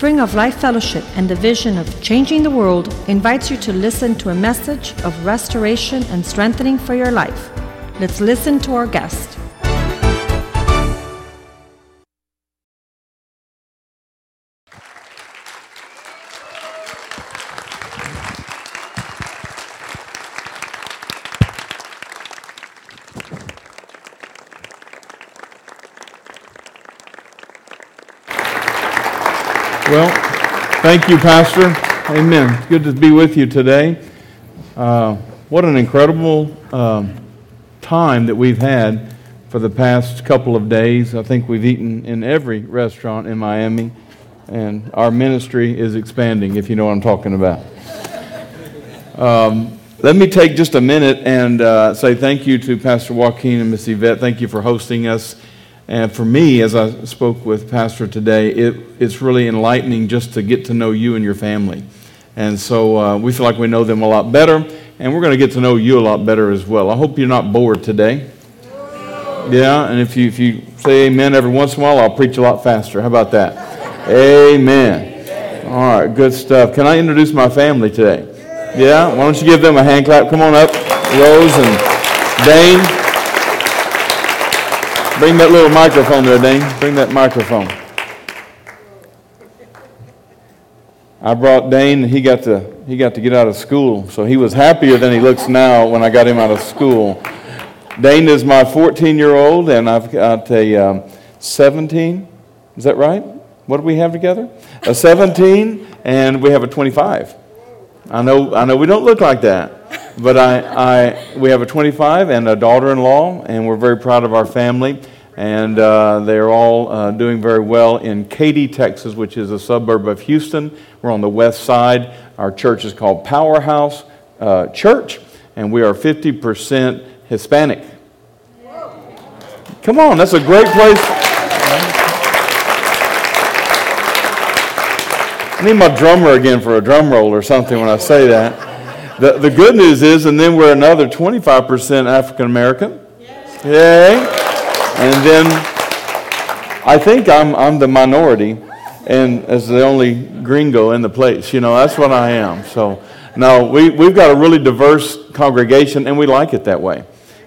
Spring of Life Fellowship and the vision of changing the world invites you to listen to a message of restoration and strengthening for your life. Let's listen to our guest. Thank you, Pastor. Amen. Good to be with you today. Uh, what an incredible um, time that we've had for the past couple of days. I think we've eaten in every restaurant in Miami, and our ministry is expanding, if you know what I'm talking about. Um, let me take just a minute and uh, say thank you to Pastor Joaquin and Miss Yvette. Thank you for hosting us. And for me, as I spoke with Pastor today, it, it's really enlightening just to get to know you and your family. And so uh, we feel like we know them a lot better, and we're going to get to know you a lot better as well. I hope you're not bored today. Yeah, and if you, if you say amen every once in a while, I'll preach a lot faster. How about that? Amen. All right, good stuff. Can I introduce my family today? Yeah, why don't you give them a hand clap? Come on up, Rose and Dane. Bring that little microphone there, Dane. Bring that microphone. I brought Dane. He got to he got to get out of school, so he was happier than he looks now when I got him out of school. Dane is my 14 year old, and I've got a um, 17. Is that right? What do we have together? A 17, and we have a 25. I know I know we don't look like that. But I, I, we have a 25 and a daughter in law, and we're very proud of our family. And uh, they're all uh, doing very well in Katy, Texas, which is a suburb of Houston. We're on the west side. Our church is called Powerhouse uh, Church, and we are 50% Hispanic. Come on, that's a great place. I need my drummer again for a drum roll or something when I say that. The, the good news is, and then we're another 25% African American. Yay. And then I think I'm, I'm the minority and as the only gringo in the place. You know, that's what I am. So, no, we, we've got a really diverse congregation, and we like it that way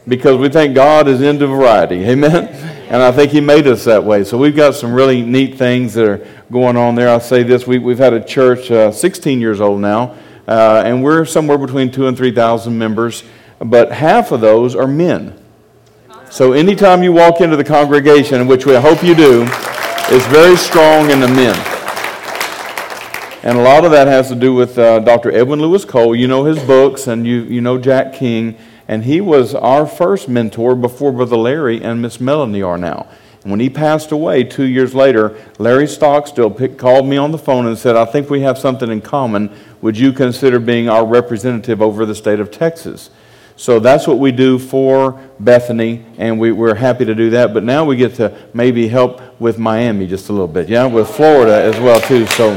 because we think God is into variety. Amen? And I think He made us that way. So we've got some really neat things that are going on there. I'll say this we, we've had a church, uh, 16 years old now, uh, and we're somewhere between two and 3,000 members, but half of those are men. So anytime you walk into the congregation, which we hope you do, is very strong in the men. And a lot of that has to do with uh, Dr. Edwin Lewis Cole. You know his books, and you, you know Jack King. And he was our first mentor before Brother Larry and Miss Melanie are now. When he passed away two years later, Larry Stockstill picked, called me on the phone and said, I think we have something in common. Would you consider being our representative over the state of Texas? So that's what we do for Bethany, and we, are happy to do that. But now we get to maybe help with Miami just a little bit, yeah, with Florida as well too. So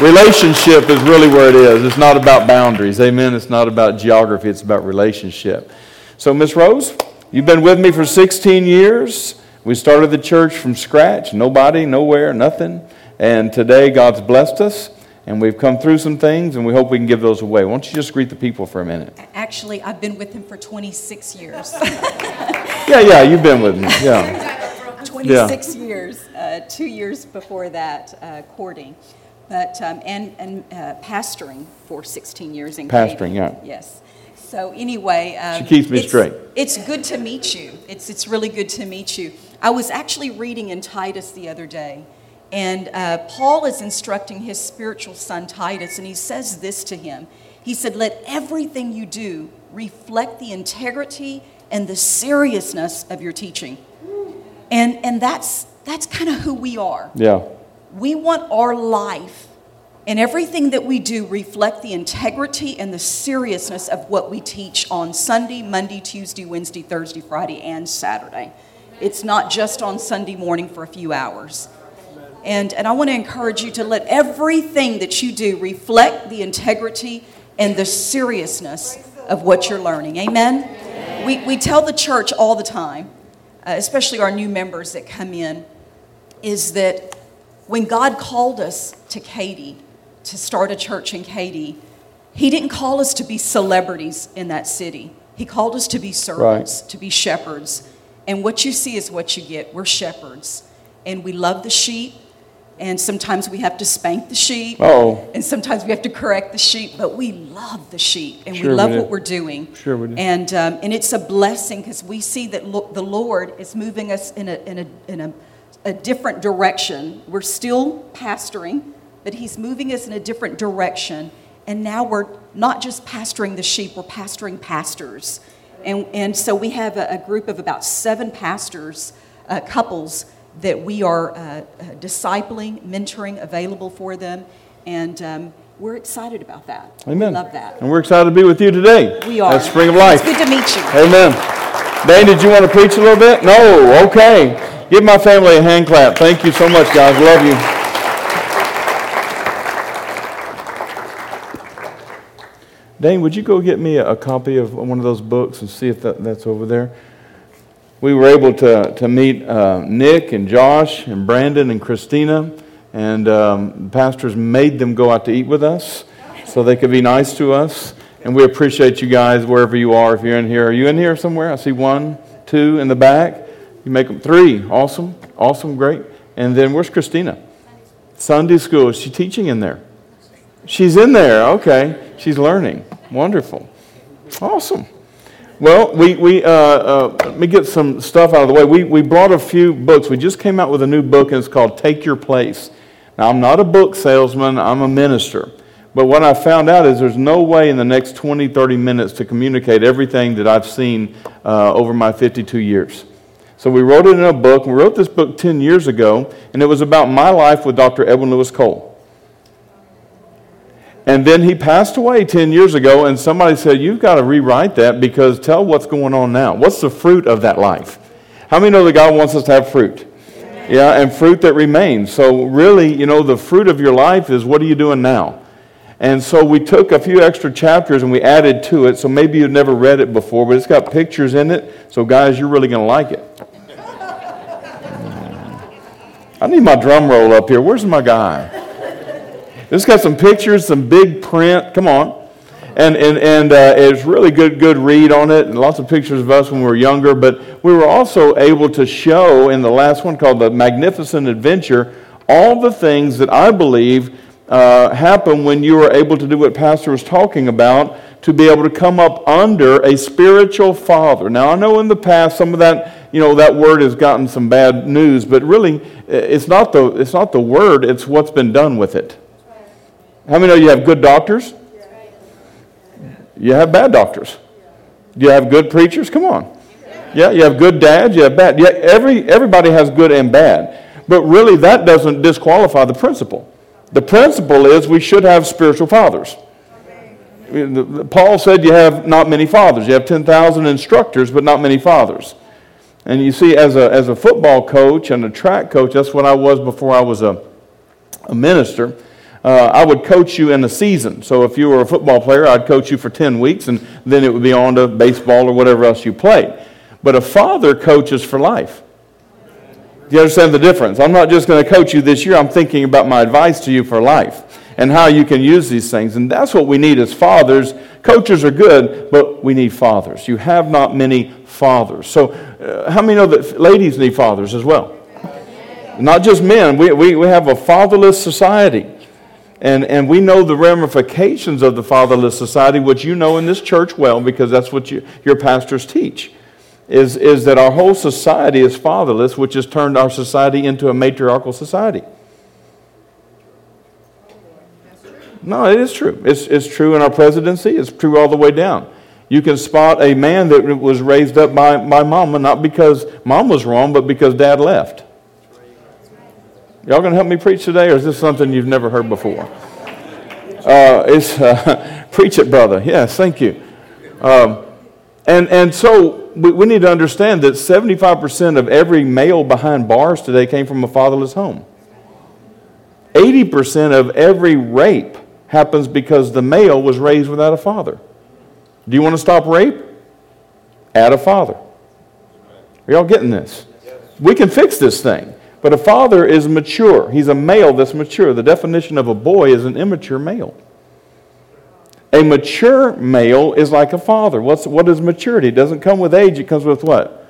relationship is really where it is. It's not about boundaries, amen. It's not about geography. It's about relationship. So Miss Rose, you've been with me for 16 years. We started the church from scratch, nobody, nowhere, nothing. And today God's blessed us and we've come through some things and we hope we can give those away. Why don't you just greet the people for a minute? Actually, I've been with him for 26 years. yeah, yeah, you've been with me. Yeah. 26 yeah. years, uh, two years before that, uh, courting. But, um, and, and uh, pastoring for 16 years in Pastoring, yeah. Yes. So anyway, um, she keeps me it's, straight. It's good to meet you. It's, it's really good to meet you. I was actually reading in Titus the other day, and uh, Paul is instructing his spiritual son Titus, and he says this to him. He said, Let everything you do reflect the integrity and the seriousness of your teaching. And, and that's, that's kind of who we are. Yeah. We want our life and everything that we do reflect the integrity and the seriousness of what we teach on Sunday, Monday, Tuesday, Wednesday, Thursday, Friday, and Saturday. It's not just on Sunday morning for a few hours. And, and I want to encourage you to let everything that you do reflect the integrity and the seriousness of what you're learning. Amen? Amen. We, we tell the church all the time, uh, especially our new members that come in, is that When God called us to Katy, to start a church in Katy, He didn't call us to be celebrities in that city. He called us to be servants, Right. to be shepherds. And what you see is what you get. We're shepherds. And we love the sheep. And sometimes we have to spank the sheep. Oh. And sometimes we have to correct the sheep. But we love the sheep. And Sure we we love do. what we're doing. Sure we do. And, um, and it's a blessing because we see that lo- the Lord is moving us in, a, in, a, in a, a different direction. We're still pastoring, but He's moving us in a different direction. And now we're not just pastoring the sheep, we're pastoring pastors. And, and so we have a, a group of about seven pastors, uh, couples, that we are uh, uh, discipling, mentoring, available for them. And um, we're excited about that. Amen. We love that. And we're excited to be with you today. We are. At Spring of Life. It's good to meet you. Amen. Dane, did you want to preach a little bit? No. Okay. Give my family a hand clap. Thank you so much, guys. Love you. Dane, would you go get me a, copy of one of those books and see if that, that's over there? We were able to, to meet uh, Nick and Josh and Brandon and Christina, and um, the pastors made them go out to eat with us so they could be nice to us. And we appreciate you guys wherever you are. If you're in here, are you in here somewhere? I see one, two in the back. You make them three. Awesome, awesome, great. And then where's Christina? Sunday school. Is she teaching in there? She's in there. Okay. She's learning. Wonderful. Awesome. Well, we, we uh, uh, let me get some stuff out of the way. We, we brought a few books. We just came out with a new book, and it's called Take Your Place. Now, I'm not a book salesman, I'm a minister. But what I found out is there's no way in the next 20, 30 minutes to communicate everything that I've seen uh, over my 52 years. So we wrote it in a book. We wrote this book 10 years ago, and it was about my life with Dr. Edwin Lewis Cole. And then he passed away 10 years ago, and somebody said, You've got to rewrite that because tell what's going on now. What's the fruit of that life? How many know that God wants us to have fruit? Yeah, and fruit that remains. So, really, you know, the fruit of your life is what are you doing now? And so we took a few extra chapters and we added to it. So maybe you've never read it before, but it's got pictures in it. So, guys, you're really going to like it. I need my drum roll up here. Where's my guy? It's got some pictures, some big print. Come on. And, and, and uh, it's really good, good read on it, and lots of pictures of us when we were younger. But we were also able to show in the last one called The Magnificent Adventure all the things that I believe uh, happen when you are able to do what Pastor was talking about to be able to come up under a spiritual father. Now, I know in the past some of that, you know, that word has gotten some bad news, but really, it's not the, it's not the word, it's what's been done with it. How many know you have good doctors? You have bad doctors. You have good preachers? Come on. Yeah, you have good dads, you have bad. Yeah, every, everybody has good and bad. But really, that doesn't disqualify the principle. The principle is we should have spiritual fathers. Paul said you have not many fathers. You have 10,000 instructors, but not many fathers. And you see, as a, as a football coach and a track coach, that's what I was before I was a, a minister. Uh, I would coach you in a season. So if you were a football player, I'd coach you for 10 weeks, and then it would be on to baseball or whatever else you played. But a father coaches for life. Do you understand the difference? I'm not just going to coach you this year. I'm thinking about my advice to you for life and how you can use these things. And that's what we need as fathers. Coaches are good, but we need fathers. You have not many fathers. So, uh, how many know that ladies need fathers as well? Not just men. We, we, we have a fatherless society. And, and we know the ramifications of the fatherless society, which you know in this church well, because that's what you, your pastors teach, is, is that our whole society is fatherless, which has turned our society into a matriarchal society. No, it is true. It's, it's true in our presidency, it's true all the way down. You can spot a man that was raised up by, by mama, not because mom was wrong, but because dad left. Y'all going to help me preach today, or is this something you've never heard before? Uh, it's uh, preach it, brother. Yes, thank you. Um, and and so we, we need to understand that 75% of every male behind bars today came from a fatherless home. 80% of every rape happens because the male was raised without a father. Do you want to stop rape? Add a father. Are y'all getting this? We can fix this thing. But a father is mature. He's a male that's mature. The definition of a boy is an immature male. A mature male is like a father. What's, what is maturity? It doesn't come with age, it comes with what?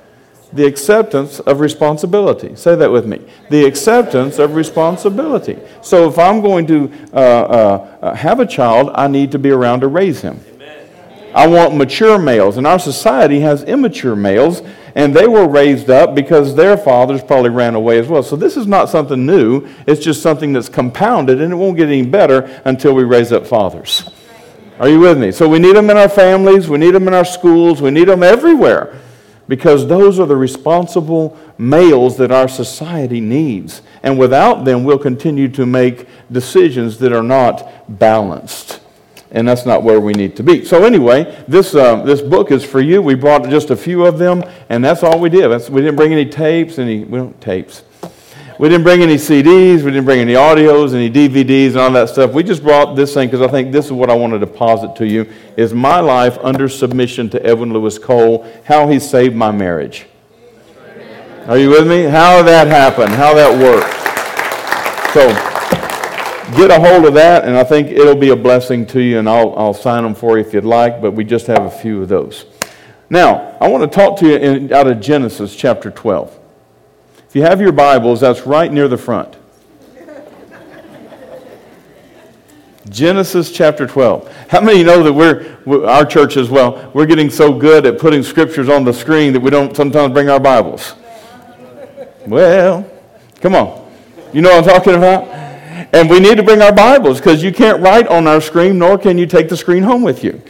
The acceptance of responsibility. Say that with me. The acceptance of responsibility. So if I'm going to uh, uh, uh have a child, I need to be around to raise him. I want mature males. And our society has immature males, and they were raised up because their fathers probably ran away as well. So this is not something new. It's just something that's compounded, and it won't get any better until we raise up fathers. Are you with me? So we need them in our families, we need them in our schools, we need them everywhere because those are the responsible males that our society needs. And without them, we'll continue to make decisions that are not balanced and that's not where we need to be. So anyway, this uh, this book is for you. We brought just a few of them, and that's all we did. That's, we didn't bring any tapes, any we don't tapes. We didn't bring any CDs. We didn't bring any audios, any DVDs, and all that stuff. We just brought this thing because I think this is what I want to deposit to you: is my life under submission to Edwin Lewis Cole, how he saved my marriage. Are you with me? How that happened? How that worked? Get a hold of that, and I think it'll be a blessing to you, and I'll, I'll sign them for you if you'd like, but we just have a few of those. Now, I want to talk to you in, out of Genesis chapter 12. If you have your Bibles, that's right near the front. Genesis chapter 12. How many know that we're, our church as well, we're getting so good at putting scriptures on the screen that we don't sometimes bring our Bibles? Well, come on. You know what I'm talking about? And we need to bring our Bibles because you can't write on our screen, nor can you take the screen home with you.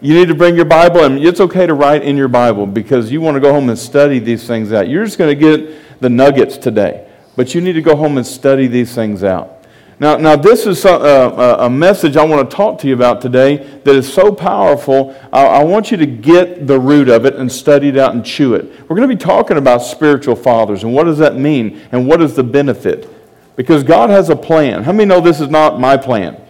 You need to bring your Bible, and it's okay to write in your Bible because you want to go home and study these things out. You're just going to get the nuggets today, but you need to go home and study these things out. Now, now this is a, a, uh, uh, a message I want to talk to you about today that is so powerful. I, I want you to get the root of it and study it out and chew it. We're going to be talking about spiritual fathers and what does that mean and what is the benefit. Because God has a plan. How many know this is not my plan?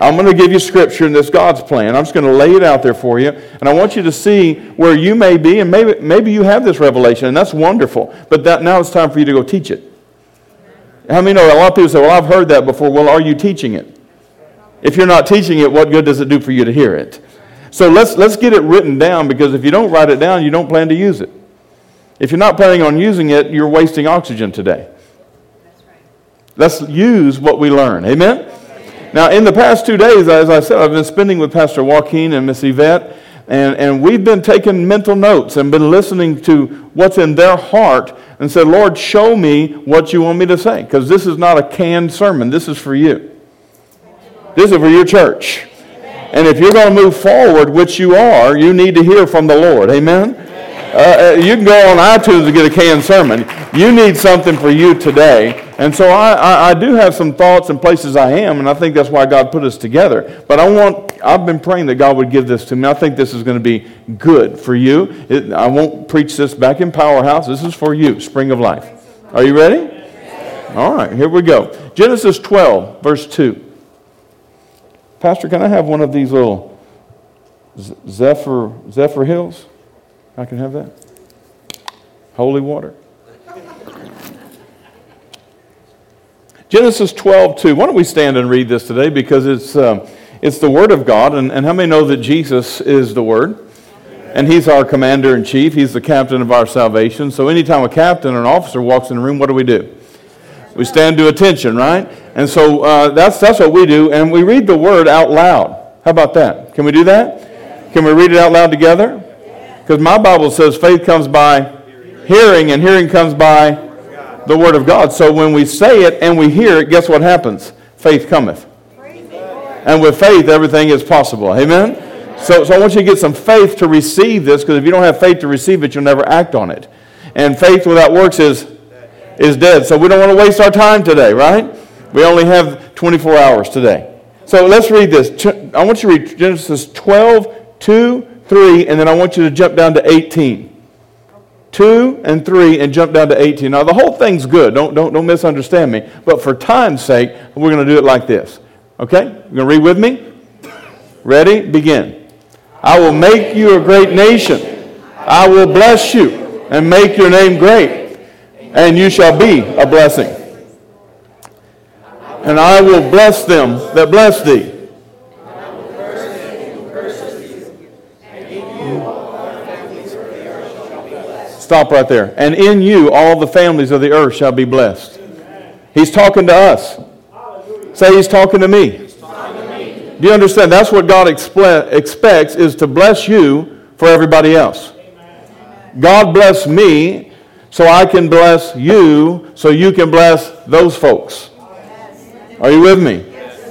I'm going to give you scripture and this God's plan. I'm just going to lay it out there for you. And I want you to see where you may be, and maybe, maybe you have this revelation, and that's wonderful. But that, now it's time for you to go teach it. How many know? A lot of people say, Well, I've heard that before. Well, are you teaching it? If you're not teaching it, what good does it do for you to hear it? So let's, let's get it written down because if you don't write it down, you don't plan to use it. If you're not planning on using it, you're wasting oxygen today. Let's use what we learn. Amen? Now, in the past two days, as I said, I've been spending with Pastor Joaquin and Miss Yvette, and, and we've been taking mental notes and been listening to what's in their heart and said, Lord, show me what you want me to say, because this is not a canned sermon. This is for you. This is for your church. And if you're going to move forward, which you are, you need to hear from the Lord. Amen? Uh, uh, you can go on iTunes and get a canned sermon. You need something for you today. And so I, I, I, do have some thoughts and places I am, and I think that's why God put us together. But I want, I've been praying that God would give this to me. I think this is going to be good for you. It, I won't preach this back in Powerhouse. This is for you, Spring of Life. Are you ready? All right, here we go. Genesis 12, verse 2. Pastor, can I have one of these little Zephyr, Zephyr Hills? I can have that. Holy water. Genesis 12, 2. Why don't we stand and read this today because it's, uh, it's the Word of God. And, and how many know that Jesus is the Word? And He's our commander in chief, He's the captain of our salvation. So anytime a captain or an officer walks in the room, what do we do? We stand to attention, right? And so uh, that's, that's what we do. And we read the Word out loud. How about that? Can we do that? Can we read it out loud together? Because my Bible says faith comes by hearing, and hearing comes by the Word of God. So when we say it and we hear it, guess what happens? Faith cometh. And with faith, everything is possible. Amen? So, so I want you to get some faith to receive this because if you don't have faith to receive it, you'll never act on it. And faith without works is, is dead. So we don't want to waste our time today, right? We only have 24 hours today. So let's read this. I want you to read Genesis 12, 2, 3, and then I want you to jump down to 18. 2 and 3 and jump down to 18. Now, the whole thing's good. Don't, don't, don't misunderstand me. But for time's sake, we're going to do it like this. Okay? You're going to read with me? Ready? Begin. I will make you a great nation. I will bless you and make your name great. and you shall be a blessing. And I will bless them that bless thee. Stop right there. And in you all the families of the earth shall be blessed. He's talking to us. Say he's talking to me. Do you understand? That's what God expects is to bless you for everybody else. God bless me so I can bless you so you can bless those folks. Are you with me?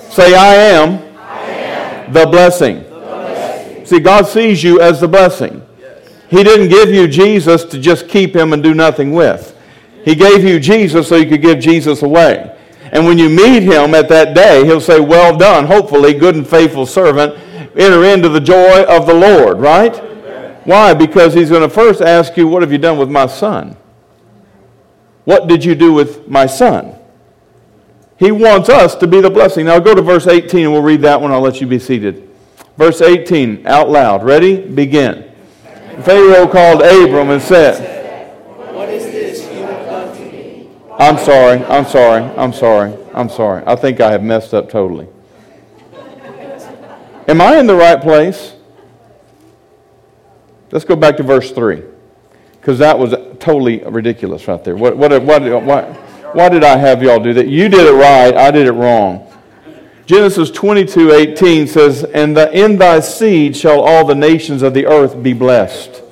Say, I am, the, blessing. See, God sees you as the blessing. He didn't give you Jesus to just keep him and do nothing with. He gave you Jesus so you could give Jesus away. And when you meet him at that day, he'll say, Well done, hopefully, good and faithful servant. Enter into the joy of the Lord, right? Why? Because he's going to first ask you, What have you done with my son? What did you do with my son? He wants us to be the blessing. Now go to verse 18 and we'll read that one. I'll let you be seated. Verse 18, out loud. Ready? Begin. Pharaoh called Abram and said, I'm sorry, I'm sorry, I'm sorry, I'm sorry. I think I have messed up totally. Am I in the right place? Let's go back to verse 3, because that was totally ridiculous right there. What, what, what, why, why did I have y'all do that? You did it right, I did it wrong. Genesis 22 18 says, And the, in thy seed shall all the nations of the earth be blessed.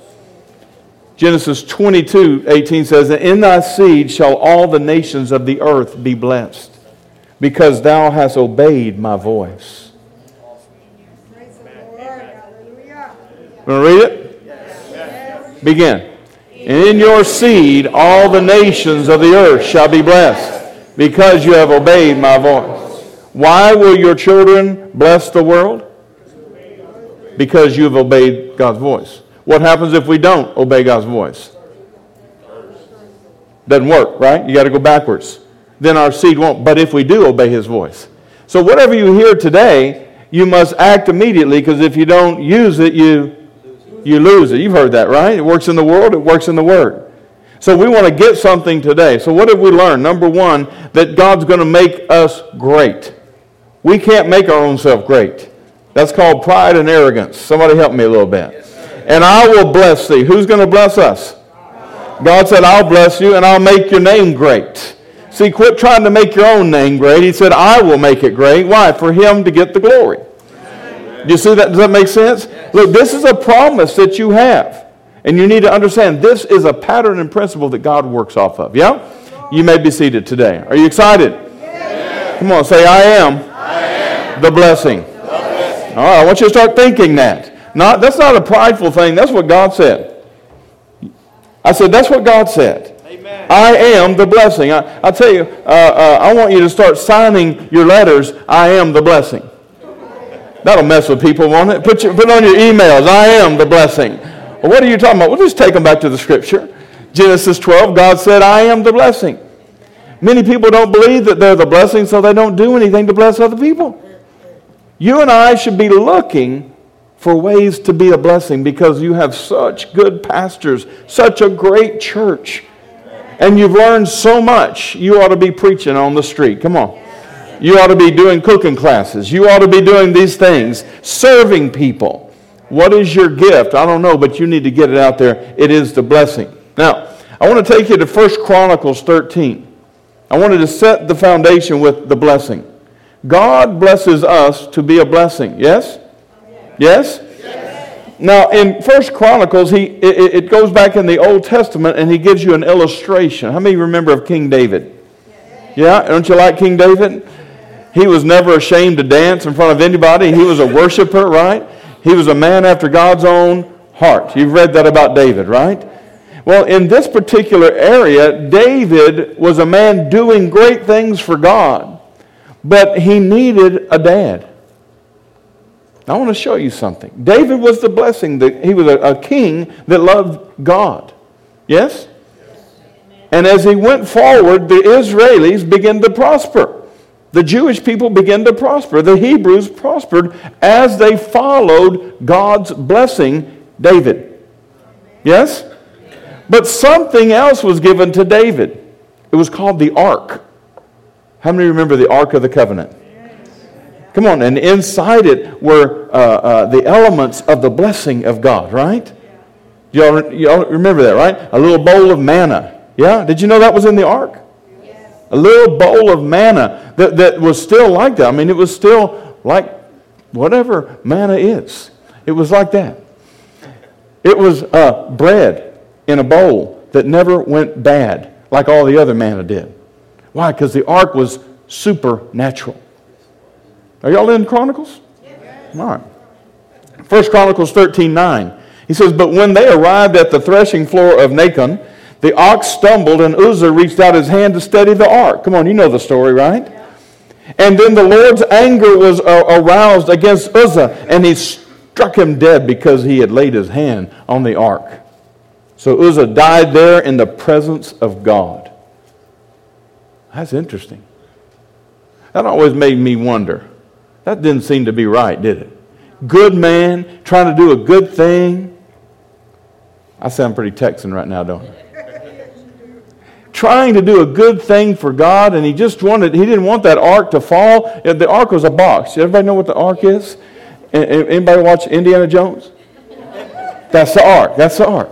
Genesis 22 18 says, In thy seed shall all the nations of the earth be blessed, because thou hast obeyed my voice. Want to read it? Begin. And in your seed all the nations of the earth shall be blessed, because you have obeyed my voice. Why will your children bless the world? Because you have obeyed God's voice. What happens if we don't obey God's voice? Doesn't work, right? You got to go backwards. Then our seed won't. But if we do obey His voice. So whatever you hear today, you must act immediately because if you don't use it, you, you lose it. You've heard that, right? It works in the world, it works in the Word. So we want to get something today. So what have we learned? Number one, that God's going to make us great. We can't make our own self great. That's called pride and arrogance. Somebody help me a little bit and I will bless thee. Who's going to bless us? God said, I'll bless you and I'll make your name great. See, quit trying to make your own name great. He said, I will make it great. Why? For him to get the glory. Do you see that? Does that make sense? Look, this is a promise that you have. And you need to understand this is a pattern and principle that God works off of. Yeah? You may be seated today. Are you excited? Come on, say, I am, I am the, blessing. the blessing. All right, I want you to start thinking that. Not, that's not a prideful thing. That's what God said. I said, that's what God said. Amen. I am the blessing. I, I tell you, uh, uh, I want you to start signing your letters, I am the blessing. That'll mess with people, won't it? Put, your, put on your emails, I am the blessing. Well, what are you talking about? We'll just take them back to the scripture. Genesis 12, God said, I am the blessing. Many people don't believe that they're the blessing, so they don't do anything to bless other people. You and I should be looking for ways to be a blessing because you have such good pastors, such a great church, and you've learned so much. You ought to be preaching on the street. Come on. You ought to be doing cooking classes. You ought to be doing these things, serving people. What is your gift? I don't know, but you need to get it out there. It is the blessing. Now, I want to take you to 1 Chronicles 13. I wanted to set the foundation with the blessing. God blesses us to be a blessing. Yes? Yes? Now, in First Chronicles, he, it, it, goes back in the Old Testament and he gives you an illustration. How many remember of King David? Yeah? Don't you like King David? He was never ashamed to dance in front of anybody. He was a worshiper, right? He was a man after God's own heart. You've read that about David, right? Well, in this particular area, David was a man doing great things for God, but he needed a dad. I want to show you something. David was the blessing. That he was a, a king that loved God. Yes? And as he went forward, the Israelis began to prosper. The Jewish people began to prosper. The Hebrews prospered as they followed God's blessing, David. Yes? But something else was given to David. It was called the Ark. How many remember the Ark of the Covenant? Come on, and inside it were uh, uh, the elements of the blessing of God, right? Y'all, y'all remember that, right? A little bowl of manna. Yeah? Did you know that was in the ark? Yes. A little bowl of manna that, that was still like that. I mean, it was still like whatever manna is. It was like that. It was uh, bread in a bowl that never went bad like all the other manna did. Why? Because the ark was supernatural. Are y'all in Chronicles? Yes. All right. First Chronicles 13 9. He says, But when they arrived at the threshing floor of Nacon, the ox stumbled, and Uzzah reached out his hand to steady the ark. Come on, you know the story, right? And then the Lord's anger was uh, aroused against Uzzah, and he struck him dead because he had laid his hand on the ark. So Uzzah died there in the presence of God. That's interesting. That always made me wonder that didn't seem to be right, did it? Good man, trying to do a good thing. I sound pretty Texan right now, don't I? trying to do a good thing for God, and he just wanted, he didn't want that ark to fall. The ark was a box. Everybody know what the ark is? Anybody watch Indiana Jones? That's the ark. That's the ark.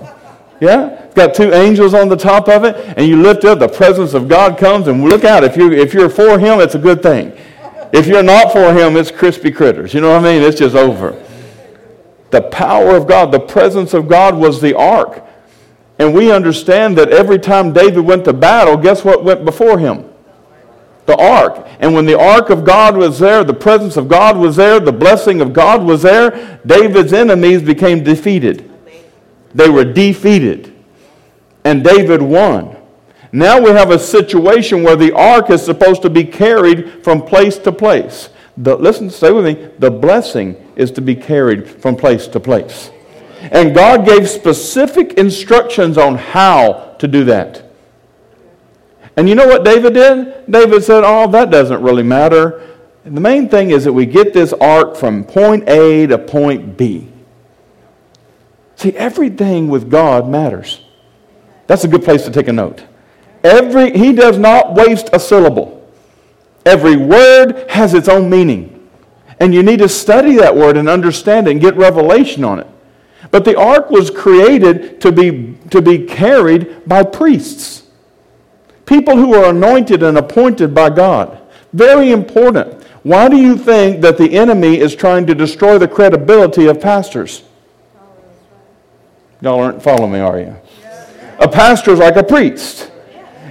Yeah? It's got two angels on the top of it, and you lift up, the presence of God comes, and look out. If, you're, if you're for him, it's a good thing. If you're not for him, it's crispy critters. You know what I mean? It's just over. The power of God, the presence of God was the ark. And we understand that every time David went to battle, guess what went before him? The ark. And when the ark of God was there, the presence of God was there, the blessing of God was there, David's enemies became defeated. They were defeated. And David won. Now we have a situation where the ark is supposed to be carried from place to place. The, listen, stay with me. The blessing is to be carried from place to place. And God gave specific instructions on how to do that. And you know what David did? David said, Oh, that doesn't really matter. The main thing is that we get this ark from point A to point B. See, everything with God matters. That's a good place to take a note. Every, he does not waste a syllable. Every word has its own meaning. And you need to study that word and understand it and get revelation on it. But the ark was created to be, to be carried by priests, people who are anointed and appointed by God. Very important. Why do you think that the enemy is trying to destroy the credibility of pastors? Y'all aren't following me, are you? A pastor is like a priest.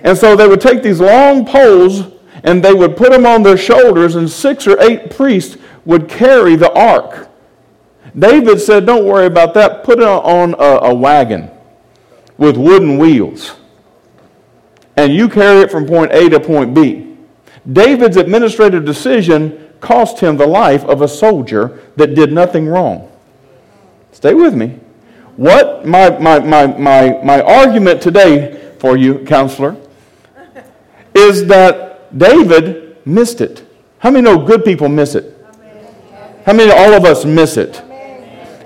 And so they would take these long poles and they would put them on their shoulders, and six or eight priests would carry the ark. David said, Don't worry about that. Put it on a, a wagon with wooden wheels, and you carry it from point A to point B. David's administrative decision cost him the life of a soldier that did nothing wrong. Stay with me. What my, my, my, my, my argument today for you, counselor, is that David missed it. How many know good people miss it? How many all of us miss it?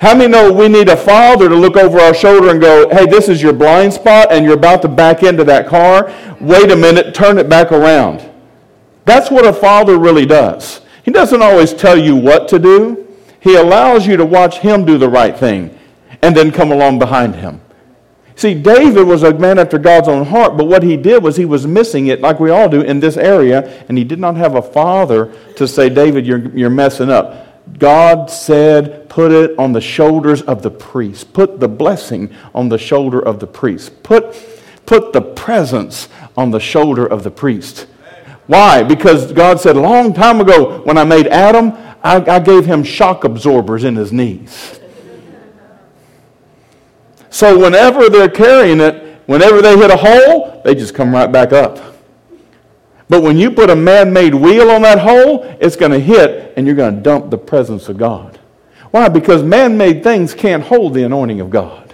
How many know we need a father to look over our shoulder and go, hey, this is your blind spot and you're about to back into that car? Wait a minute, turn it back around. That's what a father really does. He doesn't always tell you what to do, he allows you to watch him do the right thing and then come along behind him. See, David was a man after God's own heart, but what he did was he was missing it, like we all do, in this area, and he did not have a father to say, David, you're, you're messing up. God said, put it on the shoulders of the priest. Put the blessing on the shoulder of the priest. Put, put the presence on the shoulder of the priest. Why? Because God said a long time ago, when I made Adam, I, I gave him shock absorbers in his knees. So whenever they're carrying it, whenever they hit a hole, they just come right back up. But when you put a man made wheel on that hole, it's going to hit and you're going to dump the presence of God. Why? Because man made things can't hold the anointing of God.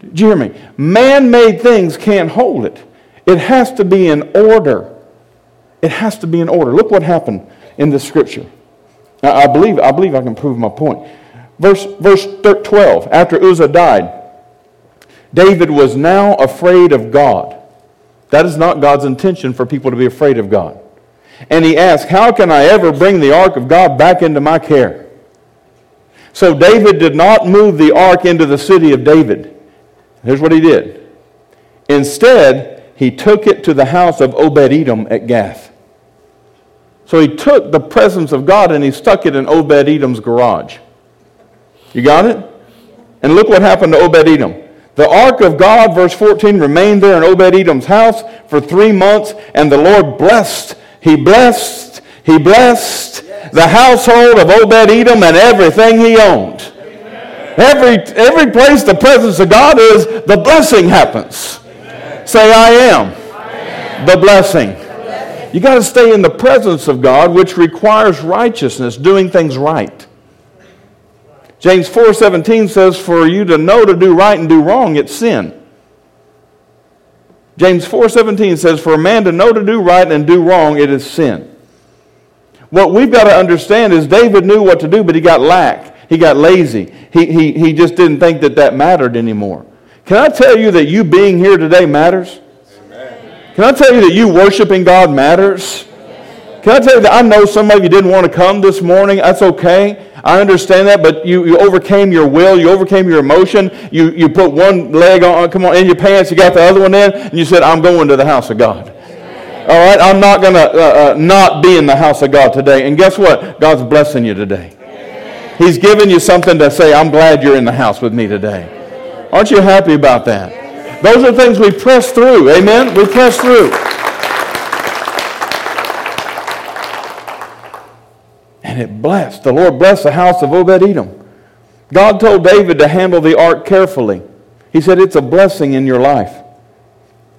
Did you hear me? Man made things can't hold it. It has to be in order. It has to be in order. Look what happened in the scripture. Now, I believe, I believe I can prove my point. Verse, verse 12 After Uzzah died, David was now afraid of God. That is not God's intention for people to be afraid of God. And he asked, How can I ever bring the ark of God back into my care? So David did not move the ark into the city of David. Here's what he did. Instead, he took it to the house of Obed Edom at Gath. So he took the presence of God and he stuck it in Obed Edom's garage. You got it? And look what happened to Obed Edom. The ark of God, verse 14, remained there in Obed Edom's house for three months, and the Lord blessed, he blessed, he blessed the household of Obed Edom and everything he owned. Every, every place the presence of God is, the blessing happens. Say, I am, I am. the blessing. You got to stay in the presence of God, which requires righteousness, doing things right. James 4:17 says for you to know to do right and do wrong it's sin. James 4:17 says for a man to know to do right and do wrong it is sin. What we've got to understand is David knew what to do but he got lack. He got lazy. He, he, he just didn't think that that mattered anymore. Can I tell you that you being here today matters? Amen. Can I tell you that you worshiping God matters? Can I tell you that I know some of you didn't want to come this morning? That's okay. I understand that, but you, you overcame your will, you overcame your emotion, you, you put one leg on, come on, in your pants, you got the other one in, and you said, I'm going to the house of God. All right, I'm not going to uh, uh, not be in the house of God today. And guess what? God's blessing you today. He's giving you something to say, I'm glad you're in the house with me today. Aren't you happy about that? Those are things we press through. Amen? We press through. It blessed. The Lord blessed the house of Obed Edom. God told David to handle the ark carefully. He said, It's a blessing in your life.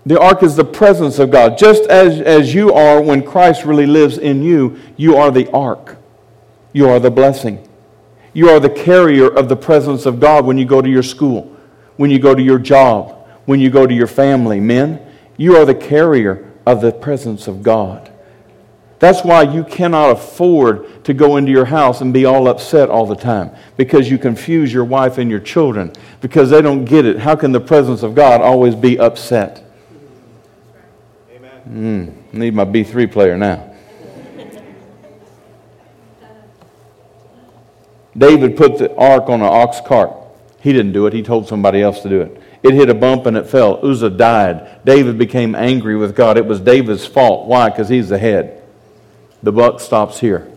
The ark is the presence of God. Just as, as you are when Christ really lives in you, you are the ark. You are the blessing. You are the carrier of the presence of God when you go to your school, when you go to your job, when you go to your family. Men, you are the carrier of the presence of God. That's why you cannot afford to go into your house and be all upset all the time because you confuse your wife and your children because they don't get it. How can the presence of God always be upset? Amen. Mm, need my B3 player now. David put the ark on an ox cart. He didn't do it, he told somebody else to do it. It hit a bump and it fell. Uzzah died. David became angry with God. It was David's fault. Why? Because he's the head. The buck stops here.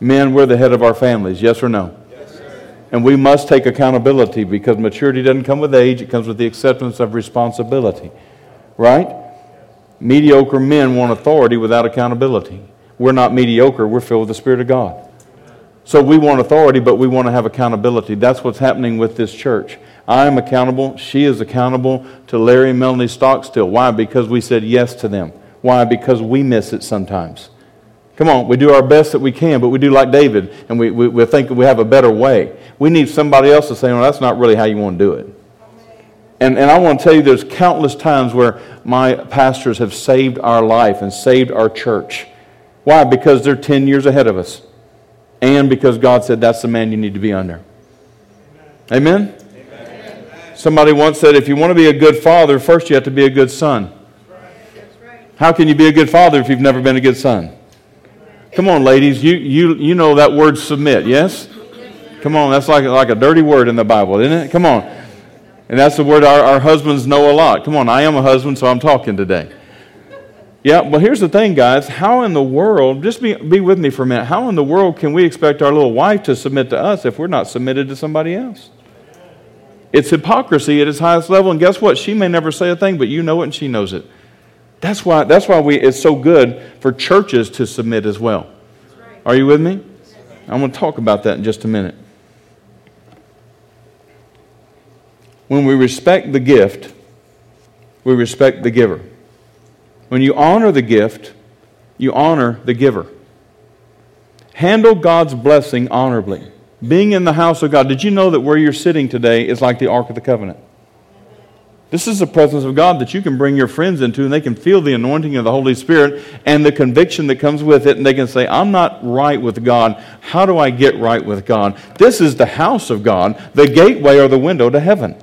Men, we're the head of our families, yes or no? Yes, and we must take accountability because maturity doesn't come with age, it comes with the acceptance of responsibility. Right? Mediocre men want authority without accountability. We're not mediocre, we're filled with the Spirit of God. So we want authority, but we want to have accountability. That's what's happening with this church. I am accountable. She is accountable to Larry and Melanie Stockstill. Why? Because we said yes to them. Why? Because we miss it sometimes. Come on, we do our best that we can, but we do like David, and we, we, we think we have a better way. We need somebody else to say, well, that's not really how you want to do it. And, and I want to tell you, there's countless times where my pastors have saved our life and saved our church. Why? Because they're 10 years ahead of us. And because God said, that's the man you need to be under. Amen? Amen? Somebody once said, if you want to be a good father, first you have to be a good son. How can you be a good father if you've never been a good son? Come on, ladies. You, you, you know that word submit, yes? Come on, that's like, like a dirty word in the Bible, isn't it? Come on. And that's the word our, our husbands know a lot. Come on, I am a husband, so I'm talking today. Yeah, well, here's the thing, guys. How in the world, just be, be with me for a minute, how in the world can we expect our little wife to submit to us if we're not submitted to somebody else? It's hypocrisy at its highest level, and guess what? She may never say a thing, but you know it and she knows it. That's why, that's why we, it's so good for churches to submit as well. Are you with me? I'm going to talk about that in just a minute. When we respect the gift, we respect the giver. When you honor the gift, you honor the giver. Handle God's blessing honorably. Being in the house of God, did you know that where you're sitting today is like the Ark of the Covenant? This is the presence of God that you can bring your friends into, and they can feel the anointing of the Holy Spirit and the conviction that comes with it, and they can say, I'm not right with God. How do I get right with God? This is the house of God, the gateway or the window to heaven.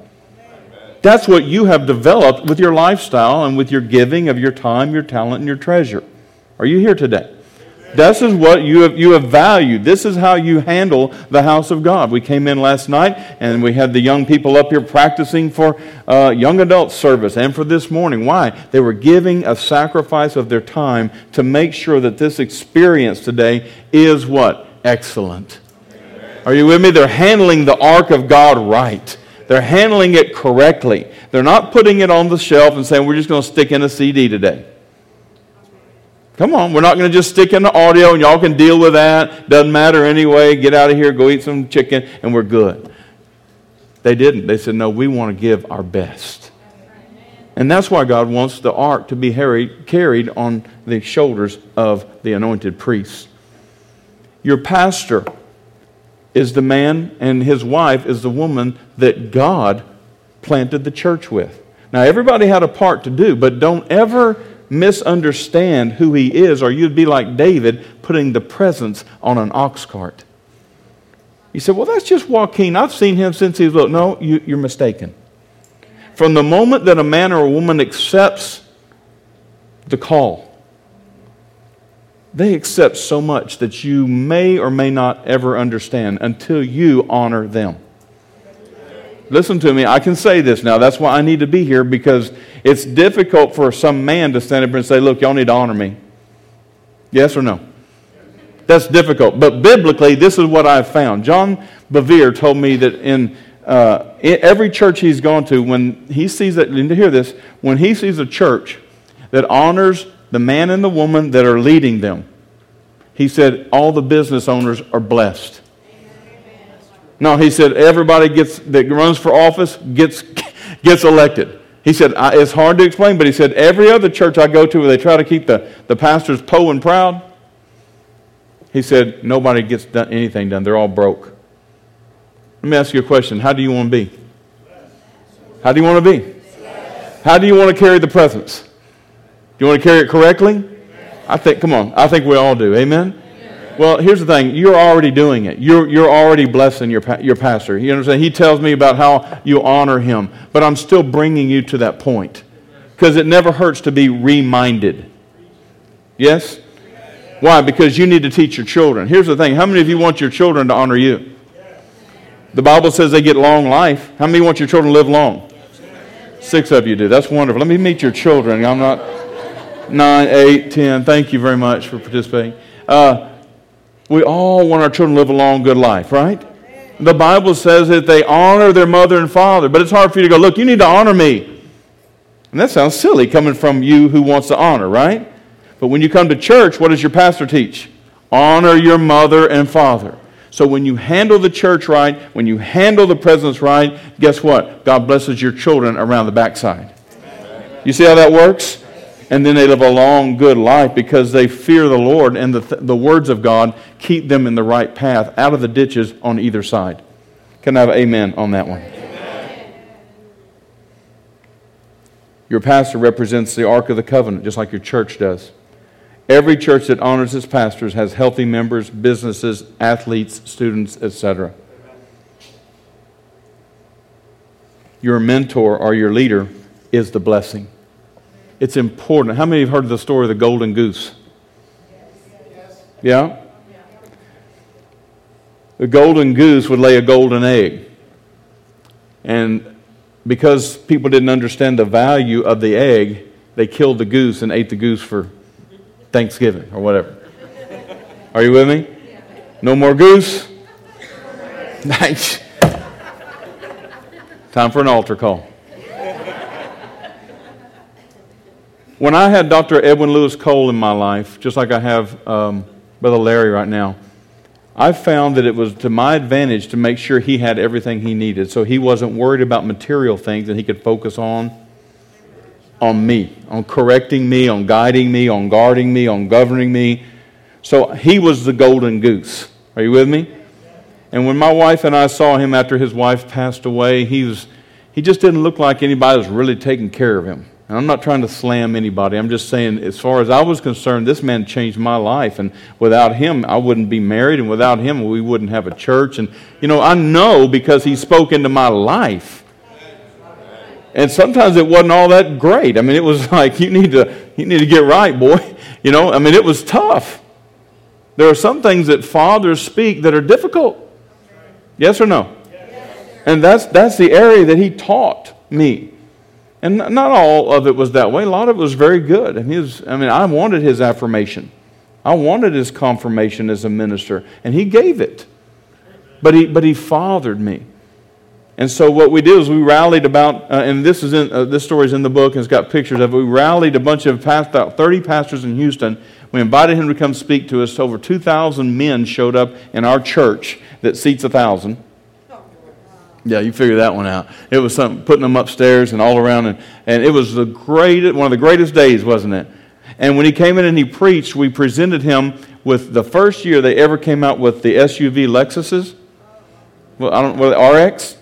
That's what you have developed with your lifestyle and with your giving of your time, your talent, and your treasure. Are you here today? This is what you have, you have valued. This is how you handle the house of God. We came in last night and we had the young people up here practicing for uh, young adult service and for this morning. Why? They were giving a sacrifice of their time to make sure that this experience today is what? Excellent. Are you with me? They're handling the ark of God right. They're handling it correctly. They're not putting it on the shelf and saying, we're just going to stick in a CD today. Come on, we're not going to just stick in the audio and y'all can deal with that. Doesn't matter anyway. Get out of here, go eat some chicken, and we're good. They didn't. They said, no, we want to give our best. And that's why God wants the ark to be carried on the shoulders of the anointed priests. Your pastor is the man, and his wife is the woman that God planted the church with. Now, everybody had a part to do, but don't ever misunderstand who he is, or you'd be like David putting the presence on an ox cart. You said, Well, that's just Joaquin. I've seen him since he was little. No, you, you're mistaken. From the moment that a man or a woman accepts the call, they accept so much that you may or may not ever understand until you honor them. Listen to me. I can say this now. That's why I need to be here because it's difficult for some man to stand up and say, Look, y'all need to honor me. Yes or no? That's difficult. But biblically, this is what I've found. John Bevere told me that in, uh, in every church he's gone to, when he sees that, and to hear this, when he sees a church that honors the man and the woman that are leading them, he said all the business owners are blessed. No, he said everybody gets that runs for office gets gets elected. He said it's hard to explain, but he said every other church I go to where they try to keep the, the pastors po and proud, he said nobody gets done, anything done. They're all broke. Let me ask you a question. How do you want to be? How do you want to be? How do you want to carry the presence? Do you want to carry it correctly? I think, come on, I think we all do. Amen? Well, here's the thing. You're already doing it. You're, you're already blessing your, your pastor. You understand? He tells me about how you honor him, but I'm still bringing you to that point because it never hurts to be reminded. Yes? Why? Because you need to teach your children. Here's the thing. How many of you want your children to honor you? The Bible says they get long life. How many want your children to live long? Six of you do. That's wonderful. Let me meet your children. I'm not nine, eight, ten. Thank you very much for participating. Uh, we all want our children to live a long, good life, right? The Bible says that they honor their mother and father, but it's hard for you to go, look, you need to honor me. And that sounds silly coming from you who wants to honor, right? But when you come to church, what does your pastor teach? Honor your mother and father. So when you handle the church right, when you handle the presence right, guess what? God blesses your children around the backside. You see how that works? And then they live a long, good life because they fear the Lord and the, the words of God keep them in the right path out of the ditches on either side. Can I have amen on that one? Your pastor represents the Ark of the Covenant, just like your church does. Every church that honors its pastors has healthy members, businesses, athletes, students, etc. Your mentor or your leader is the blessing. It's important. How many have heard the story of the golden goose? Yeah? The golden goose would lay a golden egg. And because people didn't understand the value of the egg, they killed the goose and ate the goose for Thanksgiving or whatever. Are you with me? No more goose? Nice. Time for an altar call. When I had Dr. Edwin Lewis Cole in my life, just like I have um, Brother Larry right now, I found that it was to my advantage to make sure he had everything he needed. So he wasn't worried about material things and he could focus on on me, on correcting me, on guiding me, on guarding me, on governing me. So he was the golden goose. Are you with me? And when my wife and I saw him after his wife passed away, he was he just didn't look like anybody was really taking care of him. And I'm not trying to slam anybody. I'm just saying, as far as I was concerned, this man changed my life. And without him, I wouldn't be married. And without him, we wouldn't have a church. And, you know, I know because he spoke into my life. And sometimes it wasn't all that great. I mean, it was like, you need to, you need to get right, boy. You know, I mean, it was tough. There are some things that fathers speak that are difficult. Yes or no? And that's, that's the area that he taught me. And not all of it was that way. A lot of it was very good. And his, I mean, I wanted his affirmation. I wanted his confirmation as a minister, and he gave it. But he, but he fathered me. And so what we did is we rallied about, uh, and this is in uh, this story is in the book, and it's got pictures of it. We rallied a bunch of past, about 30 pastors in Houston. We invited him to come speak to us. Over 2,000 men showed up in our church that seats a thousand. Yeah, you figure that one out. It was something putting them upstairs and all around, and, and it was the great, one of the greatest days, wasn't it? And when he came in and he preached, we presented him with the first year they ever came out with the SUV Lexuses. Well, I don't what RX. Is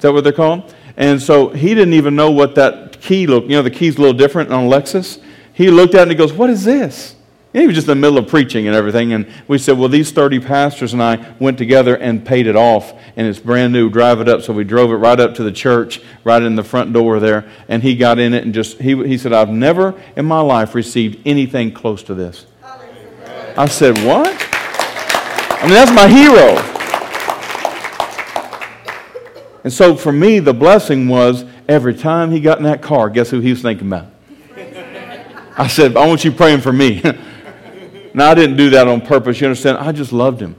that what they're called? And so he didn't even know what that key looked. You know, the key's a little different on Lexus. He looked at it and he goes, "What is this?" And he was just in the middle of preaching and everything. And we said, Well, these 30 pastors and I went together and paid it off. And it's brand new. Drive it up. So we drove it right up to the church, right in the front door there. And he got in it and just, he, he said, I've never in my life received anything close to this. I said, What? I mean, that's my hero. And so for me, the blessing was every time he got in that car, guess who he was thinking about? I said, I want you praying for me. Now, I didn't do that on purpose. You understand? I just loved him.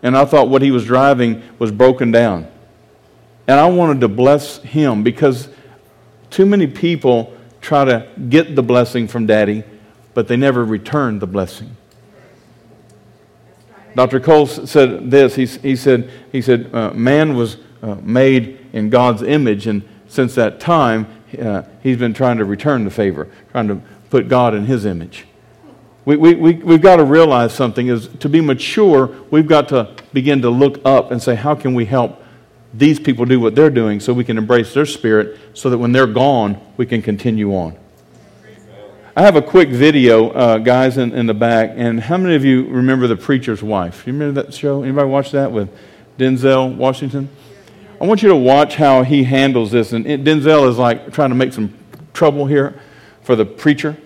And I thought what he was driving was broken down. And I wanted to bless him because too many people try to get the blessing from daddy, but they never return the blessing. Dr. Cole said this. He, he said, he said uh, man was uh, made in God's image, and since that time, uh, he's been trying to return the favor, trying to put God in his image. We, we, we, we've got to realize something is to be mature, we've got to begin to look up and say, how can we help these people do what they're doing so we can embrace their spirit so that when they're gone, we can continue on. I have a quick video, uh, guys, in, in the back. And how many of you remember The Preacher's Wife? You remember that show? Anybody watch that with Denzel Washington? I want you to watch how he handles this. And Denzel is like trying to make some trouble here for the preacher.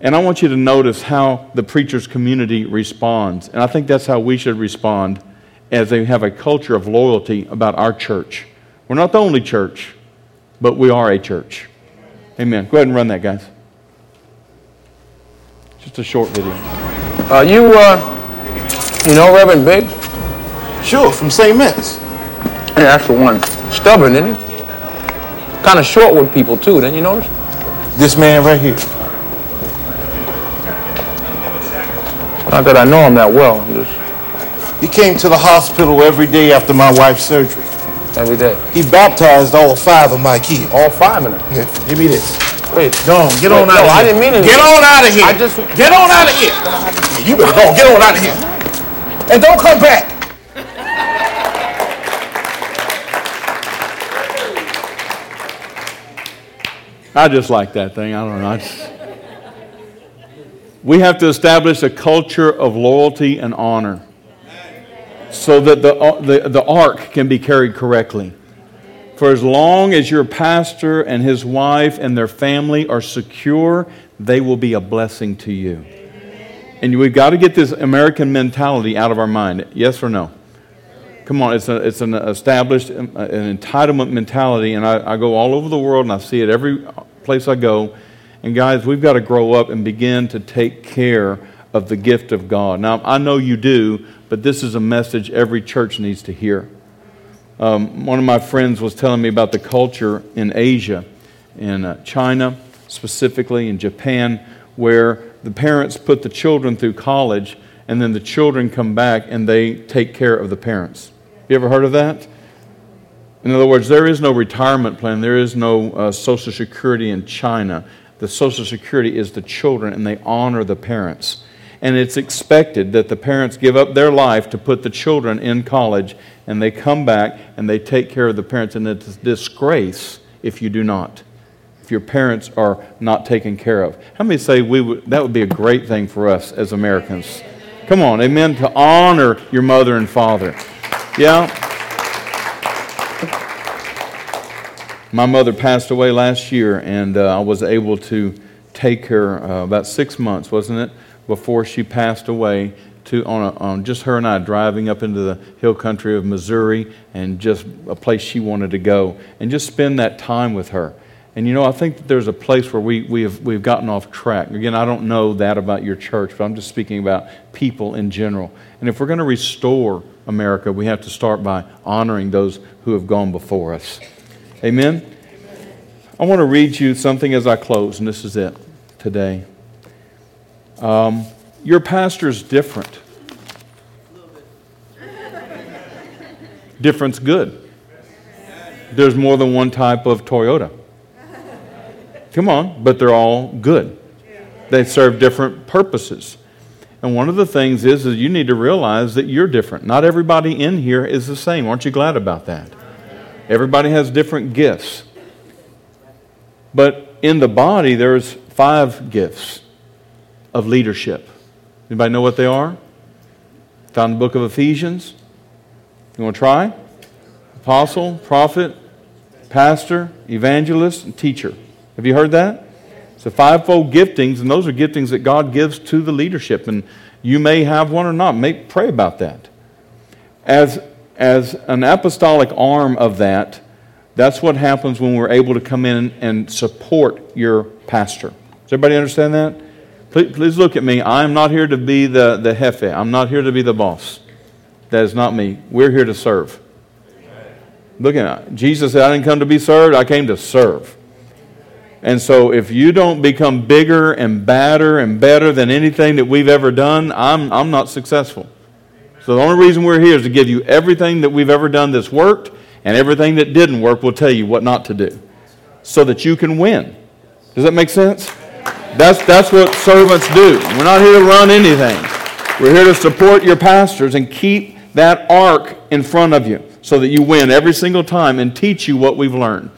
And I want you to notice how the preacher's community responds. And I think that's how we should respond as they have a culture of loyalty about our church. We're not the only church, but we are a church. Amen. Go ahead and run that, guys. Just a short video. Uh, you, uh, you know Reverend Biggs? Sure, from St. Mints. Yeah, that's the one. Stubborn, isn't he? Kind of short with people, too, didn't you notice? This man right here. Not that I know him that well. Just He came to the hospital every day after my wife's surgery. every day. He baptized all five of my kids. All five of them. Yeah. give me this. Wait, Go on, get on Wait, out no, of here. I didn't mean anything. Get on out of here. I just- Get on out of here. You better go. Get on out of here. And don't come back. I just like that thing. I don't know. We have to establish a culture of loyalty and honor so that the, uh, the, the ark can be carried correctly. For as long as your pastor and his wife and their family are secure, they will be a blessing to you. And we've got to get this American mentality out of our mind. Yes or no? Come on, it's, a, it's an established um, an entitlement mentality, and I, I go all over the world and I see it every place I go. And guys, we've got to grow up and begin to take care of the gift of God. Now, I know you do, but this is a message every church needs to hear. Um, one of my friends was telling me about the culture in Asia, in uh, China specifically, in Japan, where the parents put the children through college and then the children come back and they take care of the parents. You ever heard of that? In other words, there is no retirement plan, there is no uh, Social Security in China. The Social Security is the children, and they honor the parents. And it's expected that the parents give up their life to put the children in college, and they come back and they take care of the parents. And it's a disgrace if you do not, if your parents are not taken care of. How many say we would, that would be a great thing for us as Americans? Come on, amen, to honor your mother and father. Yeah? My mother passed away last year, and uh, I was able to take her uh, about six months, wasn't it, before she passed away. To, on, a, on just her and I driving up into the hill country of Missouri and just a place she wanted to go and just spend that time with her. And you know, I think there's a place where we, we have, we've gotten off track. Again, I don't know that about your church, but I'm just speaking about people in general. And if we're going to restore America, we have to start by honoring those who have gone before us. Amen? I want to read you something as I close, and this is it today. Um, your pastor's different. Different's good. There's more than one type of Toyota. Come on, but they're all good. They serve different purposes. And one of the things is, is you need to realize that you're different. Not everybody in here is the same. Aren't you glad about that? Everybody has different gifts. But in the body, there's five gifts of leadership. Anybody know what they are? Found in the book of Ephesians. You want to try? Apostle, prophet, pastor, evangelist, and teacher. Have you heard that? It's a fivefold giftings, and those are giftings that God gives to the leadership. And you may have one or not. May pray about that. As, as an apostolic arm of that, that's what happens when we're able to come in and support your pastor. Does everybody understand that? Please, please look at me. I'm not here to be the, the jefe. I'm not here to be the boss. That is not me. We're here to serve. Look at. Jesus said, I didn't come to be served, I came to serve. And so if you don't become bigger and badder and better than anything that we've ever done, I'm, I'm not successful. So the only reason we're here is to give you everything that we've ever done that's worked, and everything that didn't work will tell you what not to do so that you can win. Does that make sense? That's, that's what servants do. We're not here to run anything. We're here to support your pastors and keep that ark in front of you so that you win every single time and teach you what we've learned.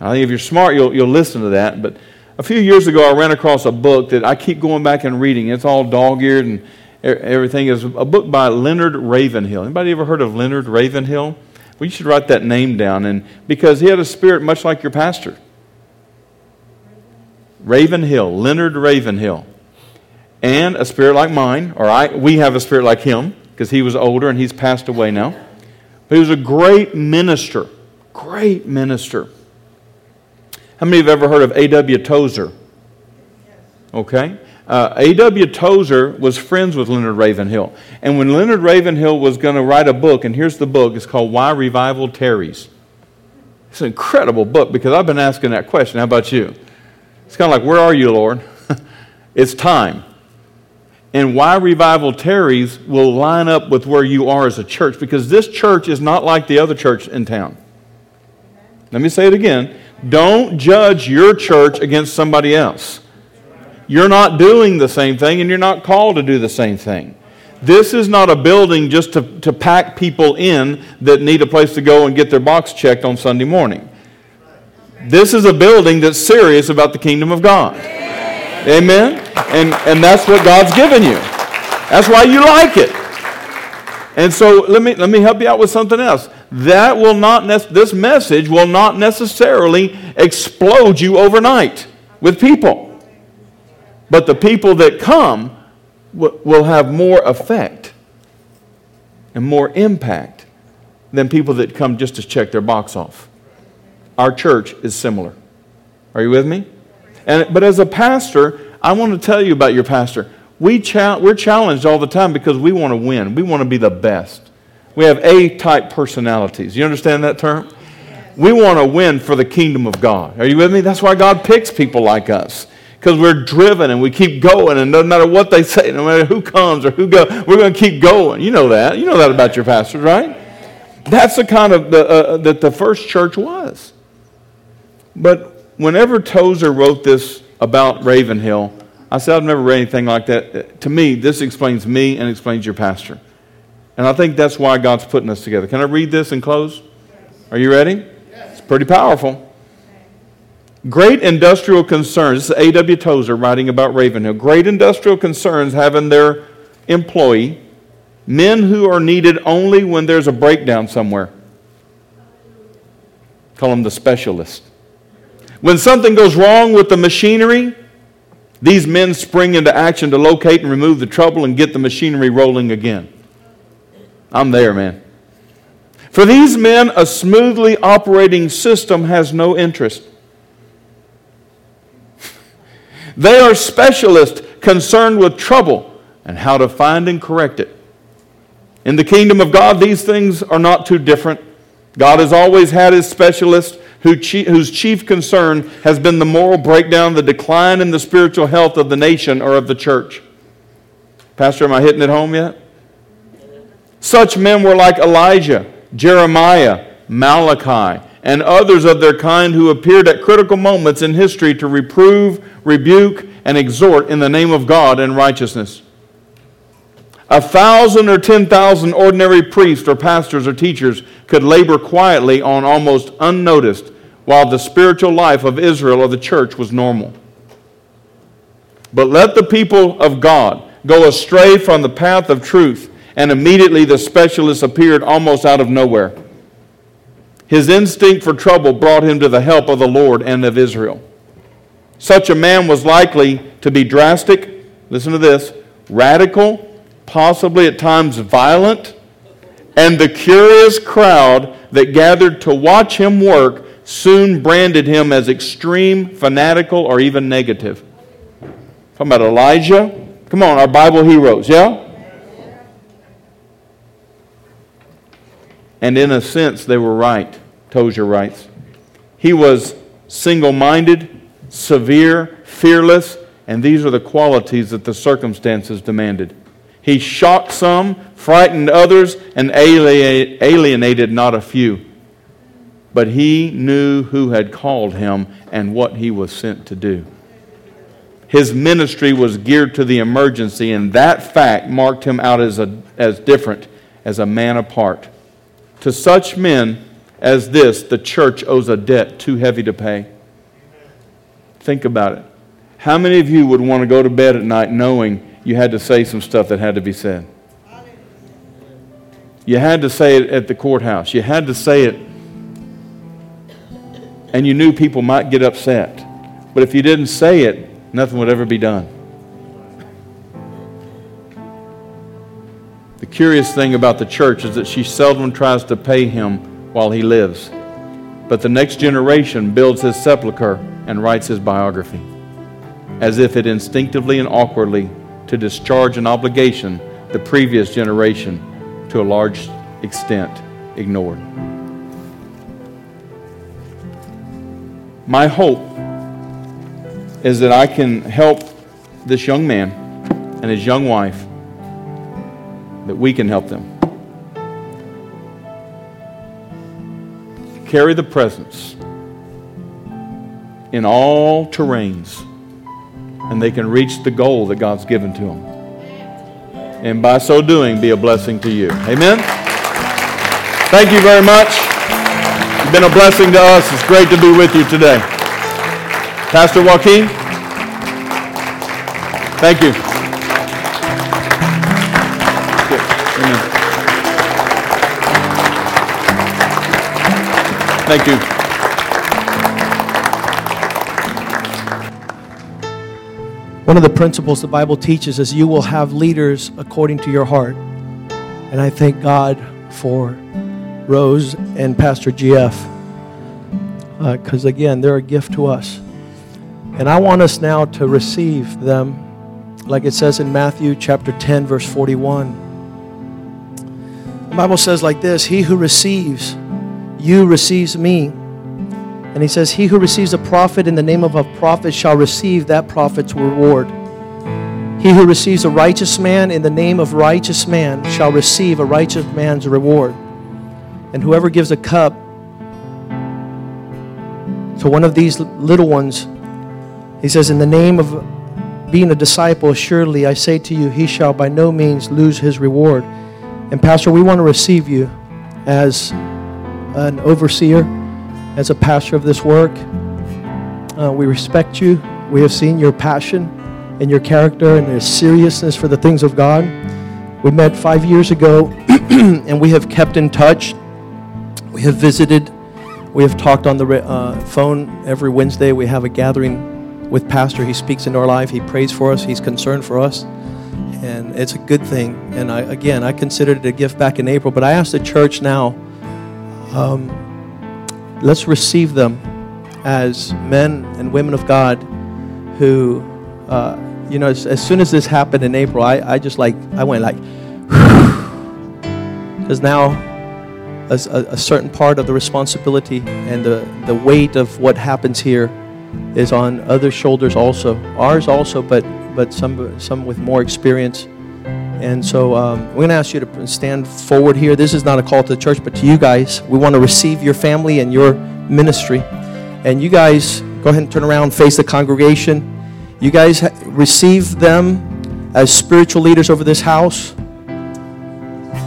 I think if you're smart, you'll, you'll listen to that. But a few years ago, I ran across a book that I keep going back and reading. It's all dog-eared and everything. is a book by Leonard Ravenhill. Anybody ever heard of Leonard Ravenhill? Well, you should write that name down. And because he had a spirit much like your pastor. Ravenhill, Leonard Ravenhill. And a spirit like mine, or I, we have a spirit like him, because he was older and he's passed away now. But he was a great minister. Great minister. How many of you have ever heard of A.W. Tozer? Okay. Uh, A.W. Tozer was friends with Leonard Ravenhill. And when Leonard Ravenhill was going to write a book, and here's the book, it's called Why Revival Tarries. It's an incredible book because I've been asking that question. How about you? It's kind of like, Where are you, Lord? it's time. And why revival tarries will line up with where you are as a church because this church is not like the other church in town. Let me say it again. Don't judge your church against somebody else. You're not doing the same thing and you're not called to do the same thing. This is not a building just to, to pack people in that need a place to go and get their box checked on Sunday morning. This is a building that's serious about the kingdom of God. Amen? And, and that's what God's given you. That's why you like it. And so let me, let me help you out with something else that will not, this message will not necessarily explode you overnight with people. But the people that come will have more effect and more impact than people that come just to check their box off. Our church is similar. Are you with me? And, but as a pastor, I want to tell you about your pastor. We cha- we're challenged all the time because we want to win. We want to be the best. We have A type personalities. You understand that term? We want to win for the kingdom of God. Are you with me? That's why God picks people like us. Because we're driven and we keep going, and no matter what they say, no matter who comes or who goes, we're going to keep going. You know that. You know that about your pastors, right? That's the kind of the, uh, that the first church was. But whenever Tozer wrote this about Ravenhill, I said I've never read anything like that. To me, this explains me and explains your pastor. And I think that's why God's putting us together. Can I read this and close? Are you ready? It's pretty powerful. Great industrial concerns. This is A.W. Tozer writing about Ravenhill. Great industrial concerns having their employee men who are needed only when there's a breakdown somewhere. Call them the specialist. When something goes wrong with the machinery, these men spring into action to locate and remove the trouble and get the machinery rolling again. I'm there, man. For these men, a smoothly operating system has no interest. They are specialists concerned with trouble and how to find and correct it. In the kingdom of God, these things are not too different. God has always had his specialists whose chief concern has been the moral breakdown, the decline in the spiritual health of the nation or of the church. Pastor, am I hitting it home yet? Such men were like Elijah, Jeremiah, Malachi, and others of their kind who appeared at critical moments in history to reprove, rebuke, and exhort in the name of God and righteousness. A thousand or ten thousand ordinary priests or pastors or teachers could labor quietly on almost unnoticed while the spiritual life of Israel or the church was normal. But let the people of God go astray from the path of truth, and immediately the specialists appeared almost out of nowhere. His instinct for trouble brought him to the help of the Lord and of Israel. Such a man was likely to be drastic, listen to this, radical, possibly at times violent, and the curious crowd that gathered to watch him work soon branded him as extreme, fanatical, or even negative. Talking about Elijah. Come on, our Bible heroes, yeah? And in a sense, they were right, Tozer writes. He was single minded, severe, fearless, and these are the qualities that the circumstances demanded. He shocked some, frightened others, and alienated not a few. But he knew who had called him and what he was sent to do. His ministry was geared to the emergency, and that fact marked him out as, a, as different, as a man apart. To such men as this, the church owes a debt too heavy to pay. Think about it. How many of you would want to go to bed at night knowing you had to say some stuff that had to be said. You had to say it at the courthouse. You had to say it, and you knew people might get upset. But if you didn't say it, nothing would ever be done. The curious thing about the church is that she seldom tries to pay him while he lives. But the next generation builds his sepulchre and writes his biography, as if it instinctively and awkwardly to discharge an obligation the previous generation, to a large extent, ignored. My hope is that I can help this young man and his young wife, that we can help them. Carry the presence in all terrains and they can reach the goal that God's given to them. And by so doing, be a blessing to you. Amen? Thank you very much. You've been a blessing to us. It's great to be with you today. Pastor Joaquin, thank you. Thank you. One of the principles the Bible teaches is you will have leaders according to your heart. And I thank God for Rose and Pastor GF because, uh, again, they're a gift to us. And I want us now to receive them, like it says in Matthew chapter 10, verse 41. The Bible says like this He who receives you receives me. And he says, He who receives a prophet in the name of a prophet shall receive that prophet's reward. He who receives a righteous man in the name of righteous man shall receive a righteous man's reward. And whoever gives a cup to one of these little ones, he says, In the name of being a disciple, surely I say to you, he shall by no means lose his reward. And, Pastor, we want to receive you as an overseer as a pastor of this work. Uh, we respect you. We have seen your passion and your character and your seriousness for the things of God. We met five years ago and we have kept in touch. We have visited We have talked on the uh, phone every Wednesday. We have a gathering with Pastor. He speaks into our life. He prays for us. He's concerned for us, and it's a good thing. And I, again, I considered it a gift back in April. But I asked the church now, um, let's receive them as men and women of God who, uh, you know, as, as, soon as this happened in April, I, I just like I went like, because now a, a, certain part of the responsibility and the, the weight of what happens here is on other shoulders also. Ours also, but, but some, some with more experience. And so um, we're going to ask you to stand forward here. This is not a call to the church, but to you guys. We want to receive your family and your ministry. And you guys, go ahead and turn around, face the congregation. You guys receive them as spiritual leaders over this house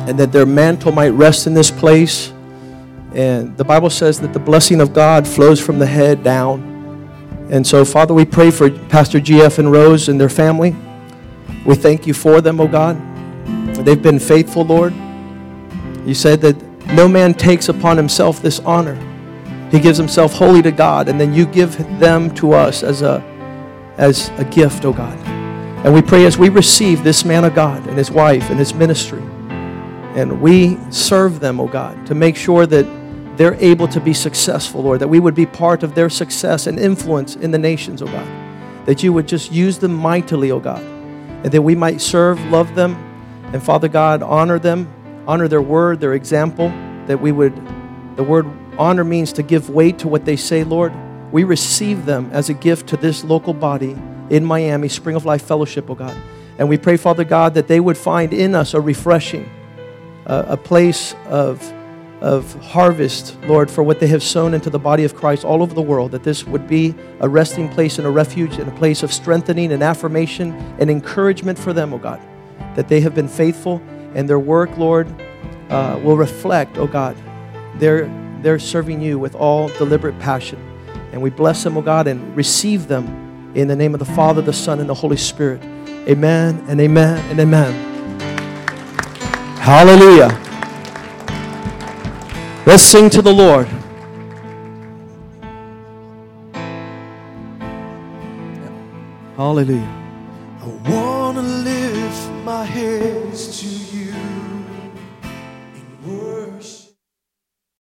and that their mantle might rest in this place. And the Bible says that the blessing of God flows from the head down. And so, Father, we pray for Pastor GF and Rose and their family. We thank you for them, O oh God. They've been faithful, Lord. You said that no man takes upon himself this honor. He gives himself wholly to God, and then you give them to us as a, as a gift, O oh God. And we pray as we receive this man of God and his wife and his ministry and we serve them, oh God, to make sure that they're able to be successful, Lord, that we would be part of their success and influence in the nations, oh God. That you would just use them mightily, oh God, and that we might serve, love them, and Father God, honor them, honor their word, their example, that we would, the word honor means to give weight to what they say, Lord. We receive them as a gift to this local body in Miami, Spring of Life Fellowship, oh God. And we pray, Father God, that they would find in us a refreshing a, a place of, of harvest, Lord, for what they have sown into the body of Christ all over the world, that this would be a resting place and a refuge and a place of strengthening and affirmation and encouragement for them, oh God, that they have been faithful and their work, Lord, uh, will reflect, oh God, they're, they're serving you with all deliberate passion. And we bless them, oh God, and receive them in the name of the Father, the Son, and the Holy Spirit. Amen and amen and amen. Hallelujah. Let's sing to the Lord. Hallelujah. I want to lift my hands to you.